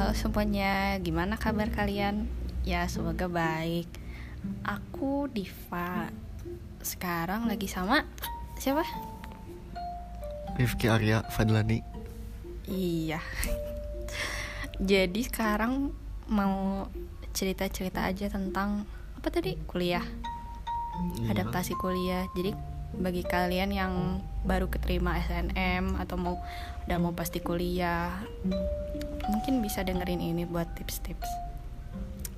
Halo semuanya, gimana kabar kalian? Ya semoga baik Aku Diva Sekarang lagi sama Siapa? Rifki Arya Fadlani Iya Jadi sekarang mau cerita-cerita aja tentang Apa tadi? Kuliah Iya. Adaptasi kuliah Jadi bagi kalian yang baru keterima SNM atau mau udah mau pasti kuliah mungkin bisa dengerin ini buat tips-tips.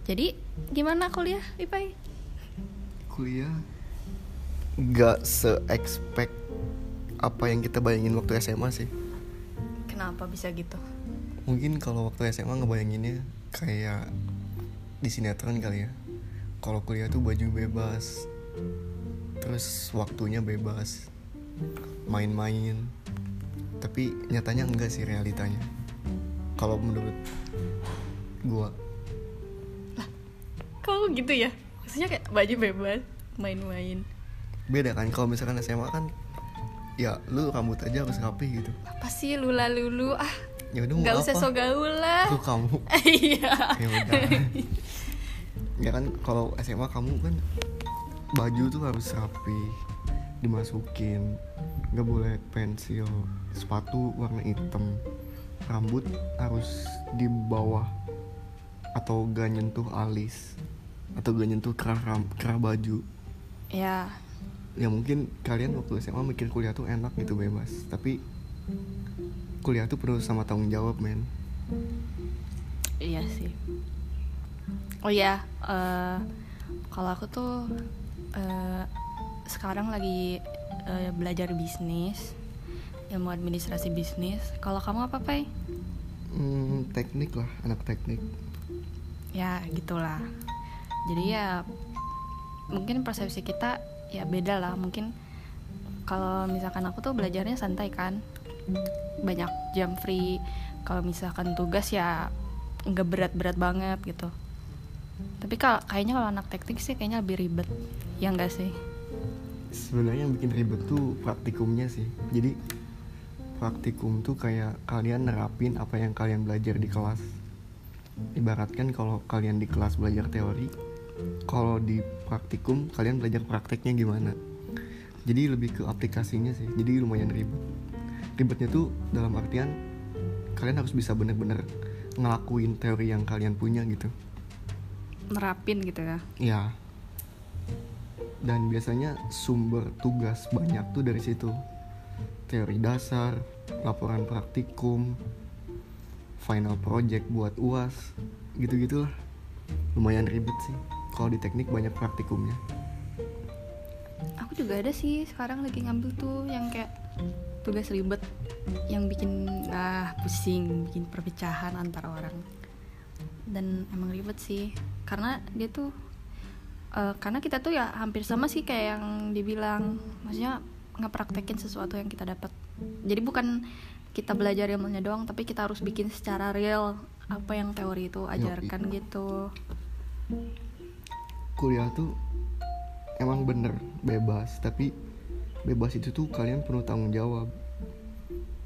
Jadi gimana kuliah Ipai? Kuliah Gak se-expect Apa yang kita bayangin waktu SMA sih. Kenapa bisa gitu? Mungkin kalau waktu SMA ngebayanginnya Kayak Di sinetron kali ya. Kalau kuliah tuh baju bebas Terus waktunya bebas Main-main. Tapi nyatanya enggak sih realitanya Kalau menurut Gua. Kok gitu ya? Maksudnya kayak baju bebas main-main. Beda kan kalau misalkan SMA kan Ya lu rambut aja harus rapi gitu. Apa sih lula lulu ah? Ya udah nggak usah so gaul lah. Tuh kamu. Iya. Ya udah. Ya kan kalau SMA kamu kan baju tuh harus rapi dimasukin. Nggak boleh pensil sepatu warna hitam rambut harus di bawah atau gak nyentuh alis atau gak nyentuh kerah ram- kerah baju. Ya. Ya mungkin kalian waktu SMA mikir kuliah tuh enak gitu bebas. Tapi kuliah tuh perlu sama tanggung jawab men. Iya sih. Oh ya eh, kalau aku tuh eh, sekarang lagi eh, belajar bisnis ilmu administrasi bisnis. Kalau kamu apa pai? Hmm, teknik lah anak teknik. Ya gitulah. Jadi ya mungkin persepsi kita ya beda lah. Mungkin kalau misalkan aku tuh belajarnya santai kan. Banyak jam free. Kalau misalkan tugas ya nggak berat-berat banget gitu. Tapi kalau kayaknya kalau anak teknik sih kayaknya lebih ribet. Ya enggak sih? Sebenarnya yang bikin ribet tuh praktikumnya sih. Jadi praktikum tuh kayak kalian nerapin apa yang kalian belajar di kelas. Ibaratkan kalau kalian di kelas belajar teori kalau di praktikum kalian belajar prakteknya gimana? Jadi lebih ke aplikasinya sih jadi lumayan ribet. Ribetnya tuh dalam artian kalian harus bisa bener-bener ngelakuin teori yang kalian punya gitu. Nerapin gitu ya? Ya. Dan biasanya sumber tugas banyak tuh dari situ. Teori dasar, laporan praktikum, final project buat UAS, gitu-gitulah. Lumayan ribet sih. Kalau di teknik banyak praktikumnya. aku juga ada sih sekarang lagi ngambil tuh yang kayak tugas ribet yang bikin ah pusing bikin perpecahan antara orang dan emang ribet sih karena dia tuh eh, karena kita tuh ya hampir sama sih kayak yang dibilang maksudnya ngepraktekin sesuatu yang kita dapat jadi bukan kita belajar ilmunya doang tapi kita harus bikin secara real apa yang teori itu ajarkan gitu. Kuliah tuh emang bener bebas, tapi bebas itu tuh kalian perlu tanggung jawab.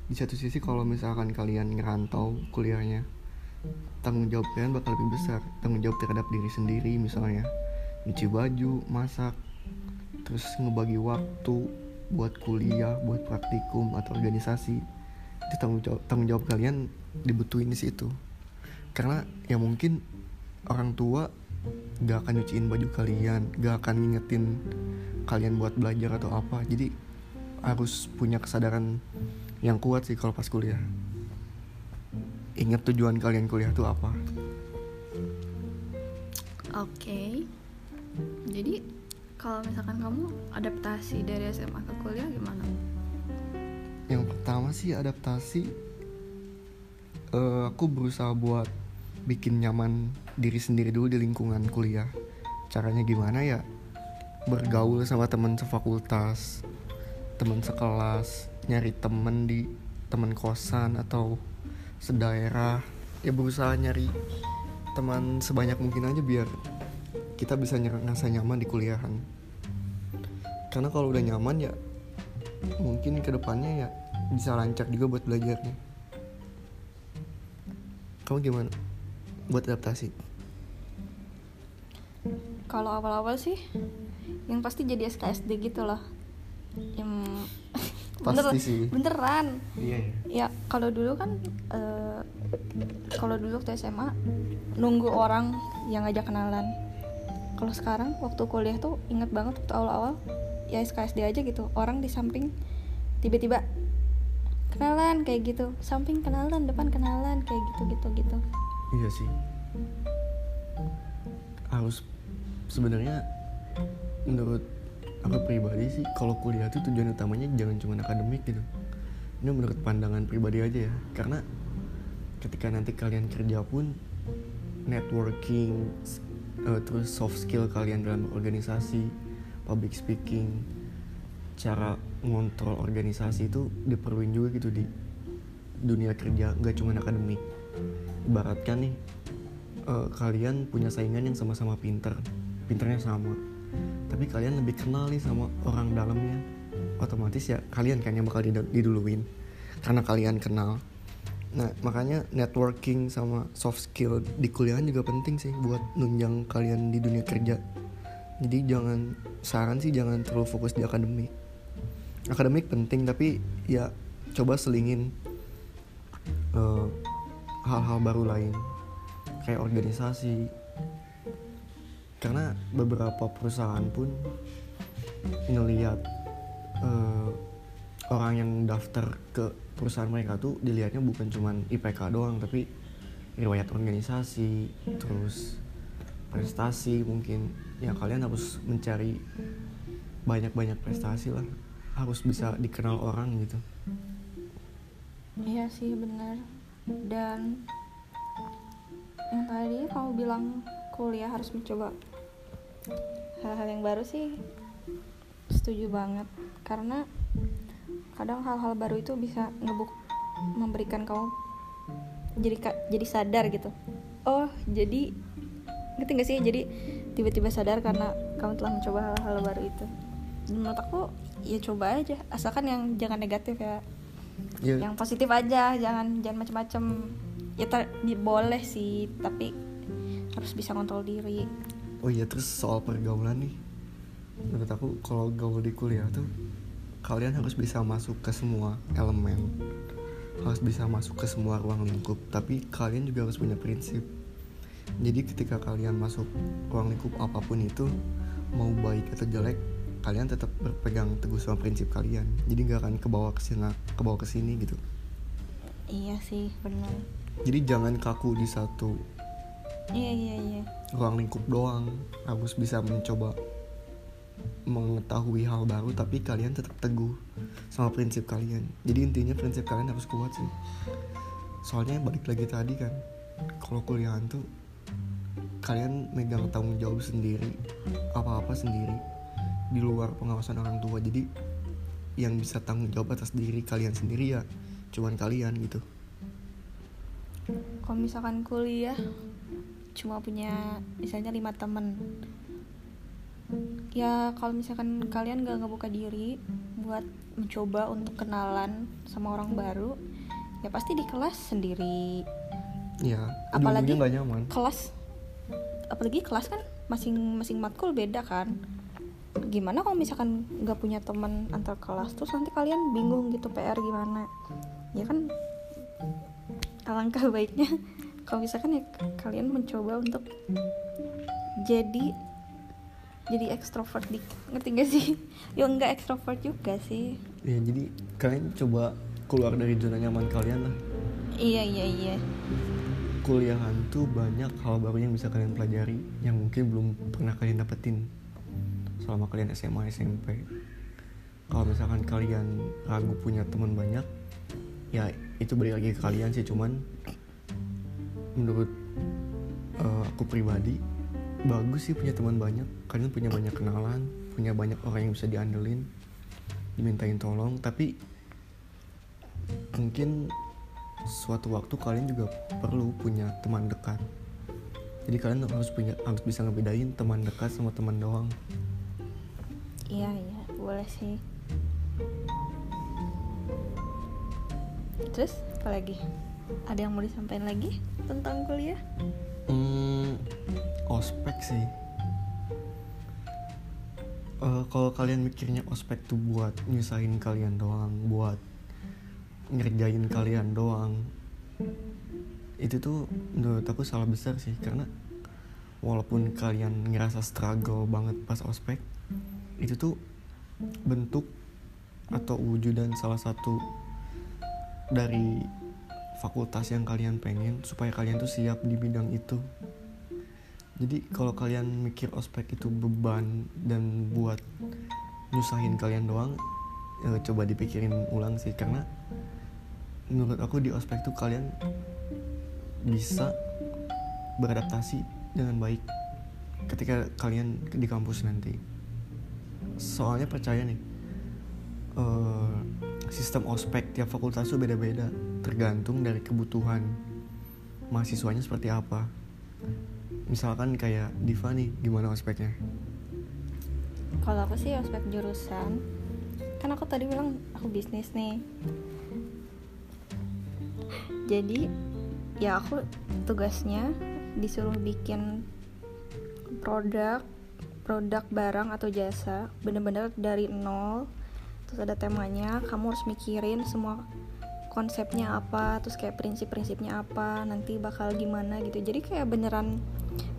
Di satu sisi kalau misalkan kalian ngerantau kuliahnya, tanggung jawab kalian bakal lebih besar. Tanggung jawab terhadap diri sendiri misalnya, nyuci baju, masak, terus ngebagi waktu buat kuliah, buat praktikum atau organisasi. Itu tanggung jawab, tanggung jawab kalian dibutuhin di situ. Karena ya mungkin orang tua gak akan nyuciin baju kalian, gak akan ngingetin kalian buat belajar atau apa. Jadi harus punya kesadaran yang kuat sih kalau pas kuliah. Ingat tujuan kalian kuliah tuh apa. Oke. Jadi kalau misalkan kamu adaptasi dari SMA ke kuliah gimana? Yang pertama sih adaptasi. eh, aku berusaha buat bikin nyaman diri sendiri dulu di lingkungan kuliah. Caranya gimana ya? Bergaul sama teman sefakultas, teman sekelas, nyari temen di teman kosan atau sedaerah. Ya berusaha nyari teman sebanyak mungkin aja biar kita bisa ngerasa nyaman di kuliahan. Karena kalau udah nyaman ya mungkin ke depannya ya bisa lancar juga buat belajarnya. Kamu gimana buat adaptasi? Kalau awal-awal sih yang pasti jadi SKSD gitu loh. Yang Pasti bener- sih. beneran. Iya ya ya kalau dulu kan eh, kalau dulu waktu SMA nunggu orang yang ngajak kenalan. Kalau sekarang waktu kuliah tuh inget banget waktu awal-awal ya SKSD aja gitu. Orang di samping tiba-tiba kenalan kayak gitu. Samping kenalan depan kenalan kayak gitu gitu. Gitu iya sih. Harus sebenarnya menurut aku pribadi sih kalau kuliah tuh tujuan utamanya jangan cuma akademik gitu. Ini menurut pandangan pribadi aja ya. Karena ketika nanti kalian kerja pun networking eh, terus soft skill kalian dalam organisasi public speaking cara ngontrol organisasi itu diperluin juga gitu di dunia kerja nggak cuma akademik. Ibaratkan nih eh, kalian punya saingan yang sama-sama pinter pinternya sama. Tapi kalian lebih kenal nih sama orang dalamnya. Otomatis ya kalian yang bakal did- diduluin karena kalian kenal. Nah makanya networking sama soft skill di kuliahan juga penting sih buat nunjang kalian di dunia kerja jadi jangan saran sih jangan terlalu fokus di akademik. Akademik penting tapi ya coba selingin eh, hal-hal baru lain. Kayak organisasi. Karena beberapa perusahaan pun ngelihat eh, orang yang daftar ke perusahaan mereka tuh dilihatnya bukan cuman IPK doang tapi riwayat organisasi terus prestasi mungkin ya kalian harus mencari banyak-banyak prestasi lah harus bisa dikenal orang gitu Iya sih benar. Dan yang tadi kamu bilang kuliah harus mencoba hal-hal yang baru sih setuju banget karena kadang hal-hal baru itu bisa ngebuk memberikan kamu jadi jadi sadar gitu. Oh, jadi ngerti gak sih? Jadi tiba-tiba sadar karena kamu telah mencoba hal-hal baru itu. Dan menurut aku ya coba aja. Asalkan yang jangan negatif ya. Ya yang positif aja. Jangan jangan macam-macam ya ter- di- boleh sih tapi harus bisa kontrol diri. Oh iya terus soal pergaulan nih. Menurut aku kalau gaul di kuliah tuh kalian harus bisa masuk ke semua elemen. Harus bisa masuk ke semua ruang lingkup. Tapi kalian juga harus punya prinsip jadi ketika kalian masuk ruang lingkup apa pun itu mau baik atau jelek kalian tetap berpegang teguh sama prinsip kalian. Jadi nggak akan kebawa ke sini ke sini gitu. Iya sih benar. Jadi jangan kaku di satu iya iya iya. ruang lingkup doang. Harus bisa mencoba mengetahui hal baru tapi kalian tetap teguh sama prinsip kalian. Jadi intinya prinsip kalian harus kuat sih. Soalnya balik lagi tadi kan kalau kuliahan tuh kalian megang tanggung jawab sendiri apa-apa sendiri di luar pengawasan orang tua. Jadi yang bisa tanggung jawab atas diri kalian sendiri ya cuman kalian gitu. Kalau misalkan kuliah cuma punya misalnya lima temen. Ya kalau misalkan kalian gak ngebuka diri buat mencoba untuk kenalan sama orang baru ya pasti di kelas sendiri ya Apalagi- nggak nyaman. kelas apalagi kelas kan masing-masing matkul beda kan. Gimana kalau misalkan nggak punya teman antar kelas terus nanti kalian bingung gitu PR gimana? Ya kan alangkah baiknya kalau misalkan ya kalian mencoba untuk jadi jadi ekstrovert di ngerti gak sih? Ya enggak ekstrovert juga sih. Ya jadi kalian coba keluar dari zona nyaman kalian lah. iya iya iya Kuliahan tuh banyak hal baru yang bisa kalian pelajari yang mungkin belum pernah kalian dapetin selama kalian SMA SMP. Kalau misalkan kalian ragu punya teman banyak, ya itu balik lagi ke kalian sih cuman menurut eh, aku pribadi bagus sih punya teman banyak. Kalian punya banyak kenalan, punya banyak orang yang bisa diandelin, dimintain tolong, tapi mungkin suatu waktu kalian juga perlu punya teman dekat. Jadi kalian harus punya harus bisa ngebedain teman dekat sama teman doang. Iya iya boleh sih. Terus apa lagi? Ada yang mau disampaikan lagi tentang kuliah? Hmm, ospek sih. Eh, kalau kalian mikirnya ospek tuh buat nyusahin kalian doang, buat ngerjain kalian doang, itu tuh menurut aku salah besar sih karena walaupun kalian ngerasa struggle banget pas ospek, itu tuh bentuk atau wujudan salah satu dari fakultas yang kalian pengen supaya kalian tuh siap di bidang itu. Jadi kalau kalian mikir ospek itu beban dan buat nyusahin kalian doang ya coba dipikirin ulang sih karena menurut aku di ospek tuh kalian bisa beradaptasi dengan baik ketika kalian di kampus nanti. Soalnya percaya nih eh, sistem ospek tiap fakultas tuh beda-beda tergantung dari kebutuhan mahasiswanya seperti apa. Misalkan kayak Diva nih gimana ospeknya? Kalau aku sih ospek jurusan kan aku tadi bilang aku bisnis nih jadi ya aku tugasnya disuruh bikin produk produk barang atau jasa bener-bener dari nol. Terus ada temanya kamu harus mikirin semua konsepnya apa terus kayak prinsip-prinsipnya apa nanti bakal gimana gitu. Jadi kayak beneran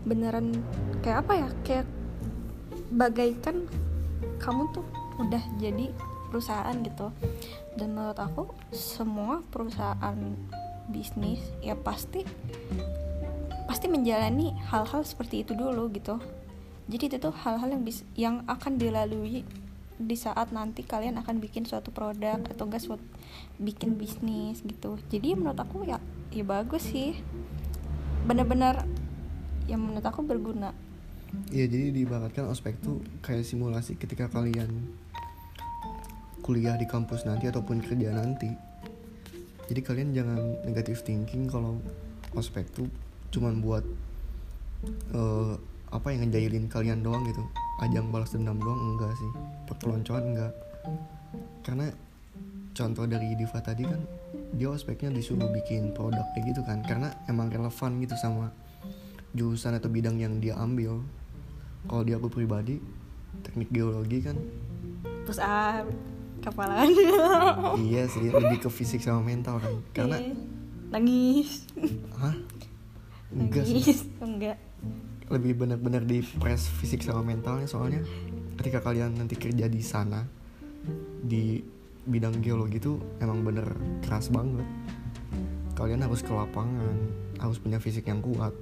beneran kayak apa ya kayak bagaikan kamu tuh udah jadi perusahaan gitu. Dan menurut aku semua perusahaan bisnis ya pasti pasti menjalani hal-hal seperti itu dulu gitu. Jadi itu tuh hal-hal yang bis yang akan dilalui di saat nanti kalian akan bikin suatu produk atau enggak suatu bikin bisnis gitu. Jadi menurut aku ya ya bagus sih. Bener-bener yang menurut aku berguna. Iya jadi diibaratkan ospek tuh kayak simulasi ketika kalian kuliah di kampus nanti ataupun kerja nanti. Jadi kalian jangan negatif thinking kalau ospek tuh cuman buat eh, apa yang ngejailin kalian doang gitu. Ajang balas dendam doang enggak sih. Perpeloncoan enggak. Karena contoh dari Diva tadi kan dia ospeknya disuruh bikin produk kayak gitu kan karena emang relevan gitu sama jurusan atau bidang yang dia ambil kalau di aku pribadi teknik geologi kan terus ah kapalan iya sih lebih ke fisik sama mental kan. Karena Iya. nangis. Hah? Enggak sih. Nangis enggak. Lebih benar-benar di press fisik sama mentalnya soalnya ketika kalian nanti kerja di sana di bidang geologi itu emang bener keras banget. Kalian harus ke lapangan harus punya fisik yang kuat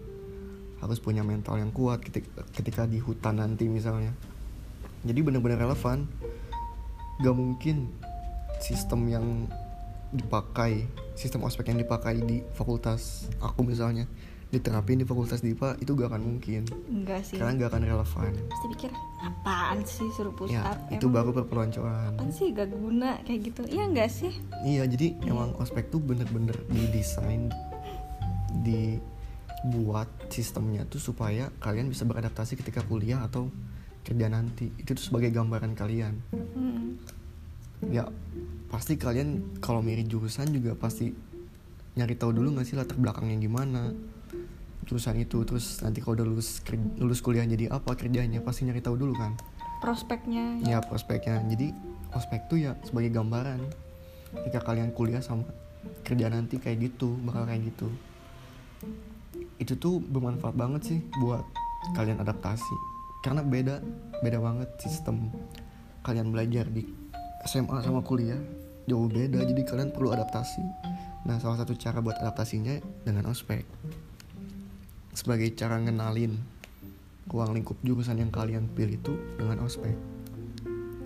harus punya mental yang kuat ketika, ketika di hutan nanti misalnya. Jadi bener-bener relevan gak mungkin sistem yang dipakai sistem ospek yang dipakai di fakultas aku misalnya diterapin di fakultas DIPA itu gak akan mungkin. Enggak sih. Karena gak akan relevan. Pasti pikir apaan sih suruh push ya up? itu Emang baru perpeloncoan. apaan sih gak guna kayak gitu? Iya enggak sih. Iya jadi emang ospek tuh bener-bener didesain dibuat sistemnya tuh supaya kalian bisa beradaptasi ketika kuliah atau kerja nanti. Itu tuh sebagai gambaran kalian. Hmm. ya pasti kalian kalau milih jurusan juga pasti nyari tahu dulu nggak sih latar belakangnya gimana? Jurusan itu terus nanti kalau udah lulus lulus kuliah jadi apa kerjanya pasti nyari tahu dulu kan? Prospeknya ya prospeknya. Jadi ospek tuh ya sebagai gambaran. Ketika kalian kuliah sama kerja nanti kayak gitu bakal kayak gitu. Itu tuh bermanfaat banget sih buat kalian adaptasi karena beda beda banget sistem kalian belajar di SMA sama kuliah. Jauh beda jadi kalian perlu adaptasi. Nah salah satu cara buat adaptasinya dengan ospek. Sebagai cara ngenalin ruang lingkup jurusan yang kalian pilih itu dengan ospek.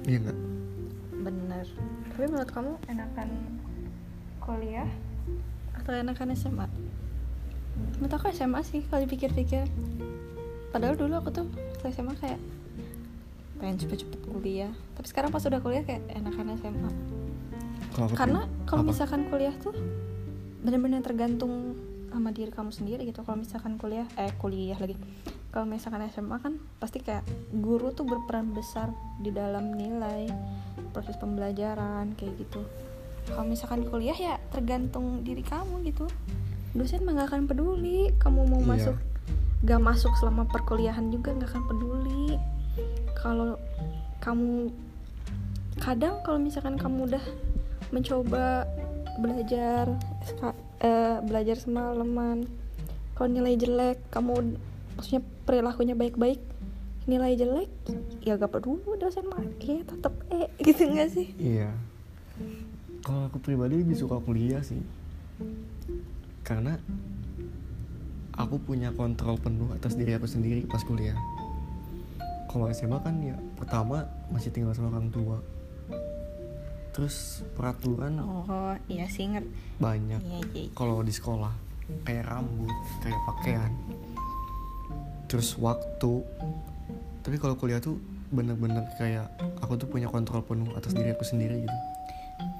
Iya nggak? Bener. Tapi menurut kamu enakan kuliah? Atau enakan SMA menurut aku SMA sih kalau dipikir-pikir padahal dulu aku tuh waktu SMA kayak pengen cepet-cepet kuliah. Tapi sekarang pas udah kuliah kayak enakan SMA tuh? karena kalau misalkan kuliah tuh bener-bener tergantung sama diri kamu sendiri gitu. Kalau misalkan kuliah eh kuliah lagi. Kalau misalkan SMA kan pasti kayak guru tuh berperan besar di dalam nilai proses pembelajaran kayak gitu. Kalau misalkan kuliah ya tergantung diri kamu gitu. Dosen mah gak akan peduli kamu mau Iya. masuk gak masuk selama perkuliahan juga gak akan peduli kalau kamu kadang kalau misalkan kamu udah mencoba belajar eh, belajar semalaman kalau nilai jelek kamu maksudnya perilakunya baik-baik nilai jelek ya gak peduli dosen mah ya tetap eh gitu gak sih Iya. Kalau aku pribadi lebih suka kuliah sih. Karena aku punya kontrol penuh atas diri aku sendiri pas kuliah. Kalau SMA kan ya pertama masih tinggal sama orang tua. Terus peraturan oh iya sih ngerti banyak. iya iya Kalau di sekolah kayak rambut, kayak pakaian. Terus waktu. Tapi kalau kuliah tuh bener-bener kayak aku tuh punya kontrol penuh atas diri aku sendiri gitu.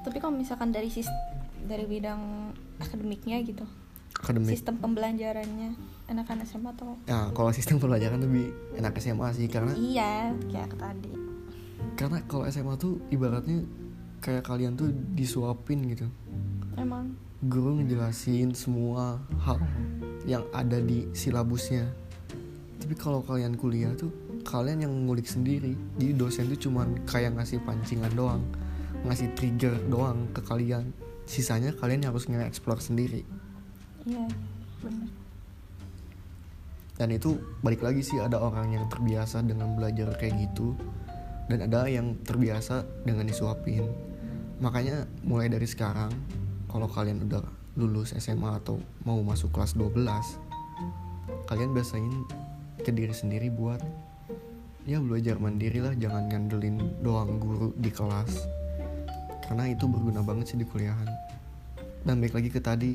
tapi kalau misalkan dari sis dari bidang akademiknya gitu Akademik. sistem pembelajarannya enakan SMA atau Nah, kalau sistem pembelajaran lebih enak SMA sih karena iya kayak tadi karena kalau SMA tuh ibaratnya kayak kalian tuh disuapin gitu. emang Guru ngejelasin semua hal yang ada di silabusnya. Tapi kalau kalian kuliah tuh kalian yang ngulik sendiri. Jadi dosen tuh cuman kayak ngasih pancingan doang, ngasih trigger doang ke kalian. Sisanya kalian harus nge-explore sendiri. Iya bener dan itu balik lagi sih ada orang yang terbiasa dengan belajar kayak gitu dan ada yang terbiasa dengan disuapin. Makanya mulai dari sekarang kalau kalian udah lulus SMA atau mau masuk kelas 12 kalian biasain ke diri sendiri buat ya belajar mandiri lah jangan ngandelin doang guru di kelas. Karena itu berguna banget sih di kuliahan. Dan balik lagi ke tadi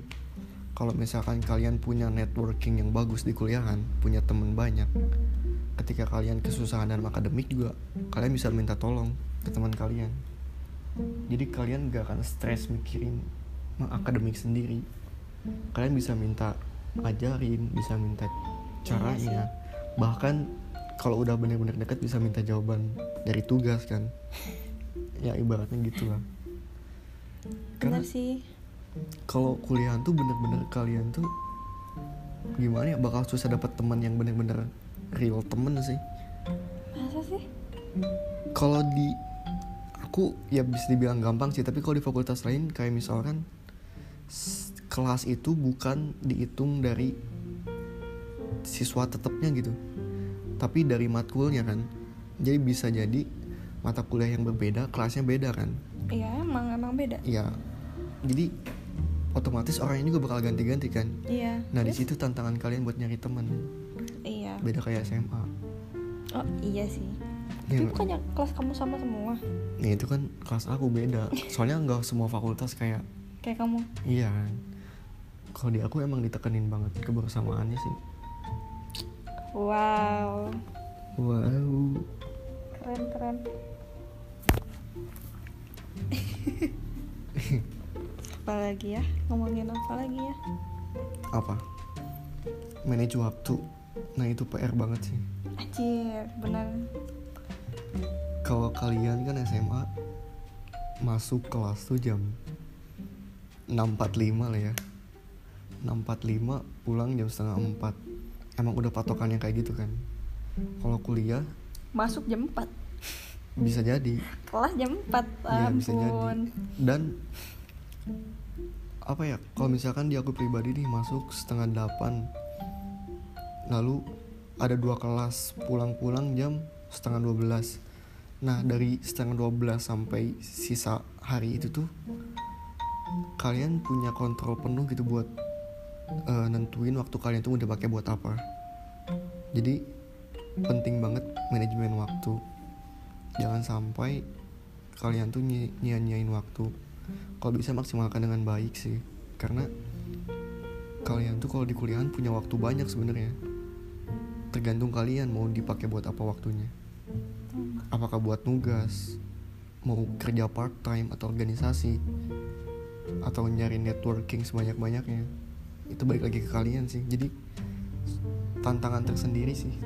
kalau misalkan kalian punya networking yang bagus di kuliahan, punya temen banyak, ketika kalian kesusahan dalam akademik juga, kalian bisa minta tolong ke teman kalian. Jadi kalian gak akan stres mikirin akademik sendiri. Kalian bisa minta ngajarin, bisa minta caranya. Bahkan kalau udah bener-bener deket bisa minta jawaban dari tugas kan. Ya ibaratnya gitu lah. Karena bener sih kalau kuliahan tuh bener-bener kalian tuh gimana ya? Bakal susah dapat teman yang bener-bener real temen sih. Masa sih? Kalau di aku ya bisa dibilang gampang sih tapi kalau di fakultas lain kayak misalkan kelas itu bukan dihitung dari siswa tetapnya gitu tapi dari matkulnya kan. Jadi bisa jadi mata kuliah yang berbeda kelasnya beda kan. Iya emang emang beda. Ya jadi otomatis orangnya juga bakal ganti-ganti kan? Iya. Nah di situ tantangan kalian buat nyari teman. Iya. Beda kayak SMA. oh iya sih. Ya, tapi bukannya kelas kamu sama semua? Nah itu kan kelas aku beda. Soalnya nggak semua fakultas kayak kayak kamu? Iya. Kalau di aku emang ditekenin banget kebersamaannya sih. wow. Wow. keren keren apa lagi ya? Ngomongin apa lagi ya? Apa? Manage waktu. Nah itu PR banget sih. anjir bener Kalau kalian kan SMA masuk kelas tuh jam 6.45 lah ya. 6.45 pulang jam setengah 4 Emang udah patokannya kayak gitu kan? Kalau kuliah? Masuk jam 4 bisa jadi. Kelas jam 4 Iya bisa jadi. Dan Apa ya Kalau misalkan di aku pribadi nih masuk setengah 8 Lalu ada dua kelas pulang-pulang jam setengah 12 Nah dari setengah 12 sampai sisa hari itu tuh Kalian punya kontrol penuh gitu buat eh, Nentuin waktu kalian tuh udah pakai buat apa. Jadi penting banget manajemen waktu. Jangan sampai kalian tuh nyia-nyiain waktu Kalau bisa maksimalkan dengan baik sih. Karena kalian tuh kalau di kuliahan punya waktu banyak sebenarnya. Tergantung kalian mau dipakai buat apa waktunya. Apakah buat nugas mau kerja part time atau organisasi atau nyari networking sebanyak banyaknya itu balik lagi ke kalian sih. Jadi tantangan tersendiri sih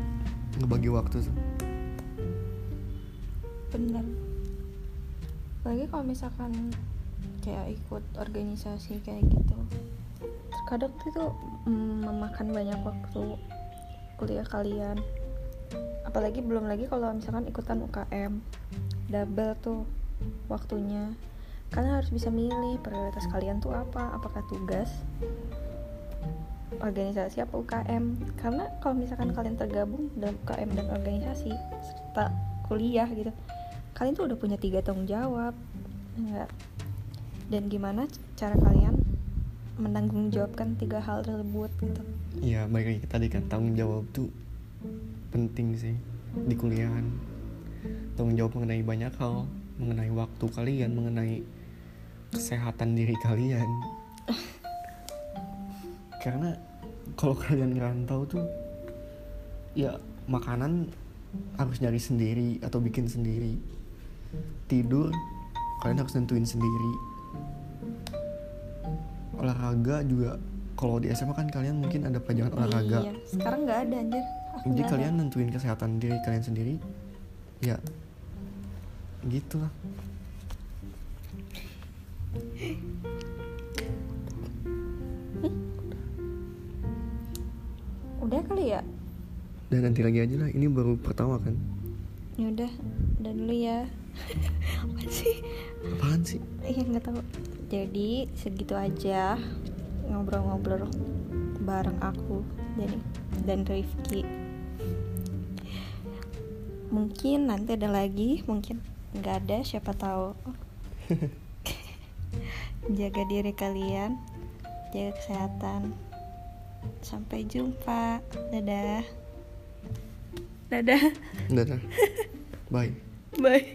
ngebagi waktu tuh. Bener. Lagi kalau misalkan kayak ikut organisasi kayak gitu. Terkadang itu mm, memakan banyak waktu kuliah kalian. Apalagi belum lagi kalau misalkan ikutan UKM double tuh waktunya. Kalian harus bisa milih prioritas kalian tuh apa apakah tugas organisasi apa UKM karena kalau misalkan kalian tergabung dalam UKM dan organisasi serta kuliah gitu kalian tuh udah punya tiga tanggung jawab enggak dan gimana cara kalian menanggung jawabkan tiga hal tersebut gitu Iya, baik lagi tadi kan tanggung jawab tuh penting sih di kuliahan. Tanggung jawab mengenai banyak hal, mengenai waktu kalian, mengenai kesehatan diri kalian. Karena kalau kalian ngerantau tuh ya makanan harus nyari sendiri atau bikin sendiri. Tidur kalian harus nentuin sendiri. Olahraga juga kalau di SMA kan kalian mungkin ada pelajaran olahraga. iya sekarang nggak ada anjir Aku Jadi kalian ada. nentuin kesehatan diri kalian sendiri. Ya. Gitu lah. udah kali ya Dan nanti lagi aja lah. Ini baru pertama kan. ya udah udah dulu ya apa sih? Apaan sih? iya nggak tahu. Jadi segitu aja ngobrol-ngobrol bareng aku dan dan Rifki. Mungkin nanti ada lagi mungkin nggak ada siapa tahu. Jaga diri kalian jaga kesehatan. Sampai jumpa. Dadah. Dadah. Dadah. Bye. Bye